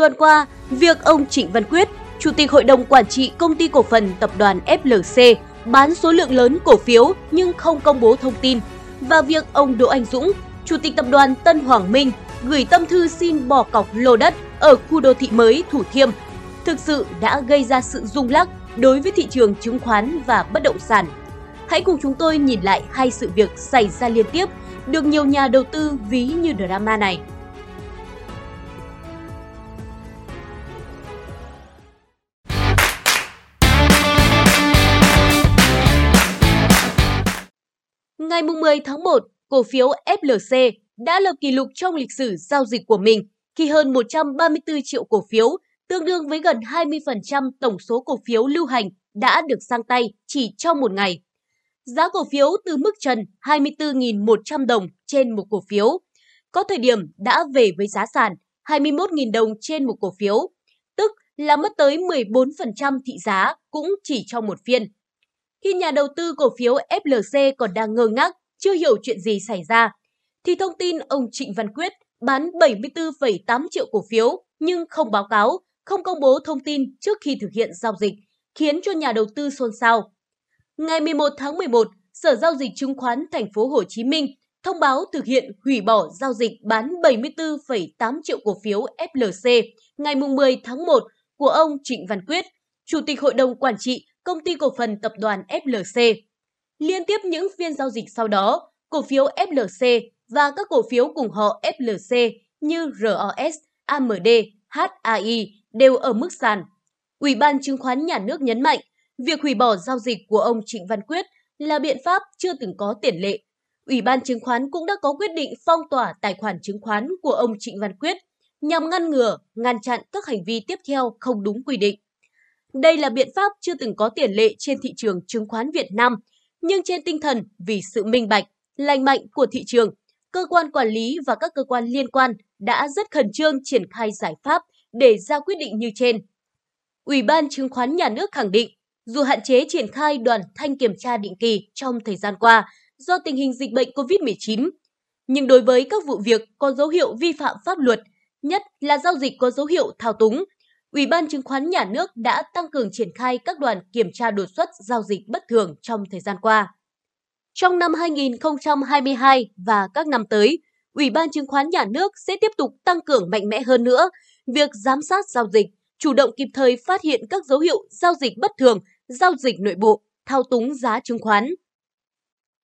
Tuần qua, việc ông Trịnh Văn Quyết, Chủ tịch Hội đồng Quản trị Công ty Cổ phần Tập đoàn FLC bán số lượng lớn cổ phiếu nhưng không công bố thông tin và việc ông Đỗ Anh Dũng, Chủ tịch Tập đoàn Tân Hoàng Minh gửi tâm thư xin bỏ cọc lô đất ở khu đô thị mới Thủ Thiêm thực sự đã gây ra sự rung lắc đối với thị trường chứng khoán và bất động sản. Hãy cùng chúng tôi nhìn lại hai sự việc xảy ra liên tiếp được nhiều nhà đầu tư ví như drama này. Ngày 10 tháng 1, cổ phiếu FLC đã lập kỷ lục trong lịch sử giao dịch của mình khi hơn 134 triệu cổ phiếu, tương đương với gần 20% tổng số cổ phiếu lưu hành đã được sang tay chỉ trong một ngày. Giá cổ phiếu từ mức trần 24.100 đồng trên một cổ phiếu, có thời điểm đã về với giá sàn 21.000 đồng trên một cổ phiếu, tức là mất tới 14% thị giá cũng chỉ trong một phiên. Khi nhà đầu tư cổ phiếu FLC còn đang ngơ ngác, chưa hiểu chuyện gì xảy ra, thì thông tin ông Trịnh Văn Quyết bán 74,8 triệu cổ phiếu nhưng không báo cáo, không công bố thông tin trước khi thực hiện giao dịch, khiến cho nhà đầu tư xôn xao. Ngày 11 tháng 11, Sở giao dịch chứng khoán thành phố Hồ Chí Minh thông báo thực hiện hủy bỏ giao dịch bán 74,8 triệu cổ phiếu FLC ngày 10 tháng 1 của ông Trịnh Văn Quyết, Chủ tịch Hội đồng Quản trị Công ty Cổ phần Tập đoàn FLC. Liên tiếp những phiên giao dịch sau đó, cổ phiếu FLC và các cổ phiếu cùng họ FLC như ROS, AMD, HAI đều ở mức sàn. Ủy ban chứng khoán nhà nước nhấn mạnh, việc hủy bỏ giao dịch của ông Trịnh Văn Quyết là biện pháp chưa từng có tiền lệ. Ủy ban chứng khoán cũng đã có quyết định phong tỏa tài khoản chứng khoán của ông Trịnh Văn Quyết nhằm ngăn ngừa, ngăn chặn các hành vi tiếp theo không đúng quy định. Đây là biện pháp chưa từng có tiền lệ trên thị trường chứng khoán Việt Nam, nhưng trên tinh thần vì sự minh bạch, lành mạnh của thị trường, cơ quan quản lý và các cơ quan liên quan đã rất khẩn trương triển khai giải pháp để ra quyết định như trên. Ủy ban chứng khoán nhà nước khẳng định, dù hạn chế triển khai đoàn thanh kiểm tra định kỳ trong thời gian qua do tình hình dịch bệnh COVID-19, nhưng đối với các vụ việc có dấu hiệu vi phạm pháp luật, nhất là giao dịch có dấu hiệu thao túng, Ủy ban chứng khoán nhà nước đã tăng cường triển khai các đoàn kiểm tra đột xuất giao dịch bất thường trong thời gian qua. Trong năm 2022 và các năm tới, Ủy ban chứng khoán nhà nước sẽ tiếp tục tăng cường mạnh mẽ hơn nữa việc giám sát giao dịch, chủ động kịp thời phát hiện các dấu hiệu giao dịch bất thường, giao dịch nội bộ, thao túng giá chứng khoán.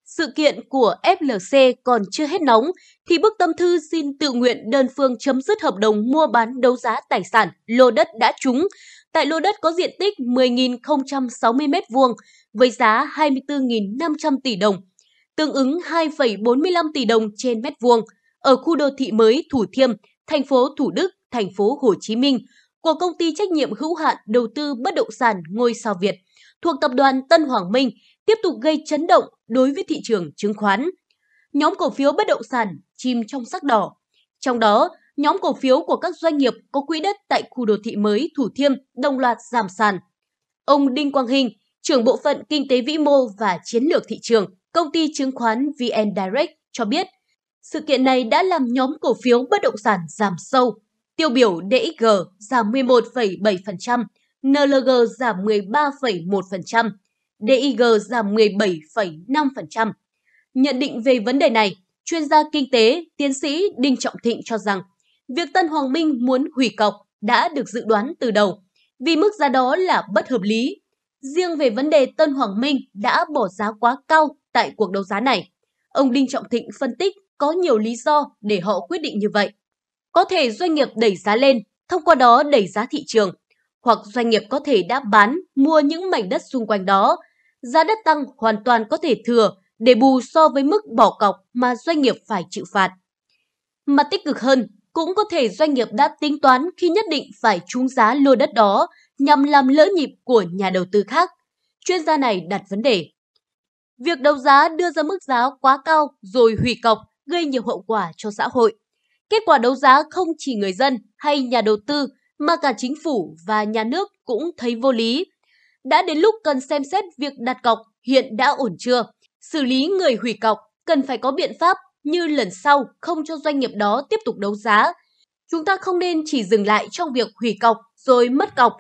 Sự kiện của FLC còn chưa hết nóng thì bức tâm thư xin tự nguyện đơn phương chấm dứt hợp đồng mua bán đấu giá tài sản lô đất đã trúng. Tại lô đất có diện tích 10.060 m2 với giá 24.500 tỷ đồng, tương ứng 2,45 tỷ đồng trên mét vuông ở khu đô thị mới Thủ Thiêm, thành phố Thủ Đức, thành phố Hồ Chí Minh của công ty trách nhiệm hữu hạn đầu tư bất động sản Ngôi sao Việt thuộc tập đoàn Tân Hoàng Minh tiếp tục gây chấn động đối với thị trường chứng khoán. Nhóm cổ phiếu bất động sản chìm trong sắc đỏ. Trong đó, nhóm cổ phiếu của các doanh nghiệp có quỹ đất tại khu đô thị mới Thủ Thiêm đồng loạt giảm sàn. Ông Đinh Quang Hinh, trưởng bộ phận kinh tế vĩ mô và chiến lược thị trường, công ty chứng khoán VN Direct cho biết, sự kiện này đã làm nhóm cổ phiếu bất động sản giảm sâu. Tiêu biểu DXG giảm 11,7%, NLG giảm 13,1%, DIG giảm 17,5%. Nhận định về vấn đề này, chuyên gia kinh tế tiến sĩ Đinh Trọng Thịnh cho rằng việc Tân Hoàng Minh muốn hủy cọc đã được dự đoán từ đầu vì mức giá đó là bất hợp lý. Riêng về vấn đề Tân Hoàng Minh đã bỏ giá quá cao tại cuộc đấu giá này, ông Đinh Trọng Thịnh phân tích có nhiều lý do để họ quyết định như vậy. Có thể doanh nghiệp đẩy giá lên, thông qua đó đẩy giá thị trường, hoặc doanh nghiệp có thể đã bán, mua những mảnh đất xung quanh đó. Giá đất tăng hoàn toàn có thể thừa để bù so với mức bỏ cọc mà doanh nghiệp phải chịu phạt. Mà tích cực hơn, cũng có thể doanh nghiệp đã tính toán khi nhất định phải trúng giá lô đất đó nhằm làm lỡ nhịp của nhà đầu tư khác. Chuyên gia này đặt vấn đề. Việc đấu giá đưa ra mức giá quá cao rồi hủy cọc gây nhiều hậu quả cho xã hội. Kết quả đấu giá không chỉ người dân hay nhà đầu tư mà cả chính phủ và nhà nước cũng thấy vô lý. Đã đến lúc cần xem xét việc đặt cọc hiện đã ổn chưa? Xử lý người hủy cọc cần phải có biện pháp như lần sau không cho doanh nghiệp đó tiếp tục đấu giá. Chúng ta không nên chỉ dừng lại trong việc hủy cọc rồi mất cọc,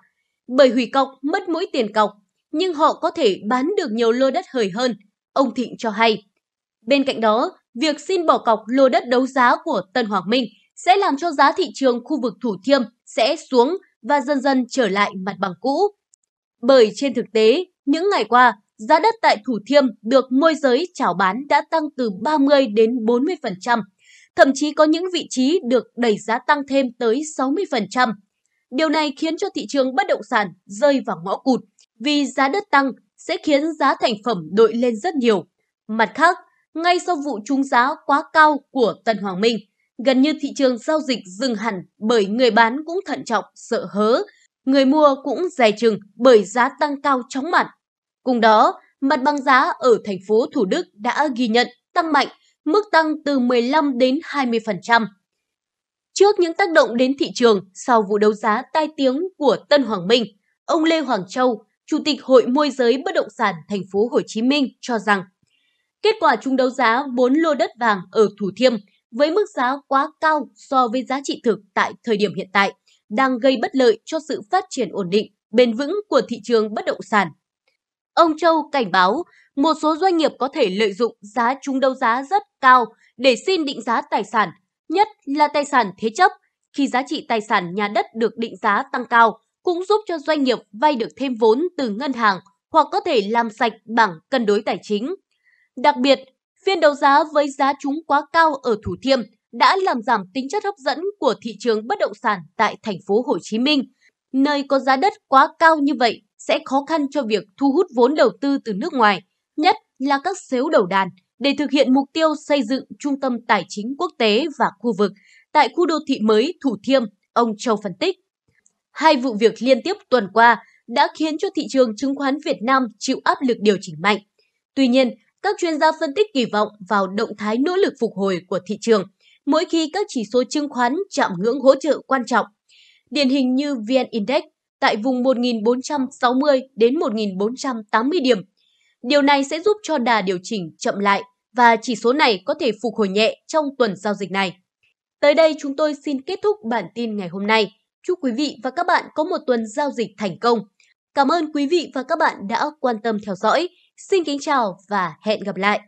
bởi hủy cọc mất mỗi tiền cọc, nhưng họ có thể bán được nhiều lô đất hời hơn, ông Thịnh cho hay. Bên cạnh đó, việc xin bỏ cọc lô đất đấu giá của Tân Hoàng Minh sẽ làm cho giá thị trường khu vực Thủ Thiêm sẽ xuống và dần dần trở lại mặt bằng cũ. Bởi trên thực tế, những ngày qua, giá đất tại Thủ Thiêm được môi giới chào bán đã tăng từ 30 đến 40%, thậm chí có những vị trí được đẩy giá tăng thêm tới 60%. Điều này khiến cho thị trường bất động sản rơi vào ngõ cụt vì giá đất tăng sẽ khiến giá thành phẩm đội lên rất nhiều. Mặt khác, ngay sau vụ trúng giá quá cao của Tân Hoàng Minh, gần như thị trường giao dịch dừng hẳn bởi người bán cũng thận trọng, sợ hớ, người mua cũng dè chừng bởi giá tăng cao chóng mặt. Cùng đó, mặt bằng giá ở thành phố Thủ Đức đã ghi nhận tăng mạnh, mức tăng từ 15 đến 20%. Trước những tác động đến thị trường sau vụ đấu giá tai tiếng của Tân Hoàng Minh, ông Lê Hoàng Châu, Chủ tịch Hội môi giới bất động sản thành phố Hồ Chí Minh cho rằng kết quả chung đấu giá 4 lô đất vàng ở Thủ Thiêm với mức giá quá cao so với giá trị thực tại thời điểm hiện tại đang gây bất lợi cho sự phát triển ổn định, bền vững của thị trường bất động sản. Ông Châu cảnh báo một số doanh nghiệp có thể lợi dụng giá trúng đấu giá rất cao để xin định giá tài sản, nhất là tài sản thế chấp, khi giá trị tài sản nhà đất được định giá tăng cao cũng giúp cho doanh nghiệp vay được thêm vốn từ ngân hàng hoặc có thể làm sạch bảng cân đối tài chính. Đặc biệt, phiên đấu giá với giá trúng quá cao ở Thủ Thiêm đã làm giảm tính chất hấp dẫn của thị trường bất động sản tại thành phố Hồ Chí Minh. Nơi có giá đất quá cao như vậy sẽ khó khăn cho việc thu hút vốn đầu tư từ nước ngoài, nhất là các xếu đầu đàn để thực hiện mục tiêu xây dựng trung tâm tài chính quốc tế và khu vực tại khu đô thị mới Thủ Thiêm, ông Châu phân tích. Hai vụ việc liên tiếp tuần qua đã khiến cho thị trường chứng khoán Việt Nam chịu áp lực điều chỉnh mạnh. Tuy nhiên, các chuyên gia phân tích kỳ vọng vào động thái nỗ lực phục hồi của thị trường, mỗi khi các chỉ số chứng khoán chạm ngưỡng hỗ trợ quan trọng. Điển hình như VN Index tại vùng 1.460 đến 1.480 điểm. Điều này sẽ giúp cho đà điều chỉnh chậm lại và chỉ số này có thể phục hồi nhẹ trong tuần giao dịch này. Tới đây chúng tôi xin kết thúc bản tin ngày hôm nay. Chúc quý vị và các bạn có một tuần giao dịch thành công. Cảm ơn quý vị và các bạn đã quan tâm theo dõi. Xin kính chào và hẹn gặp lại!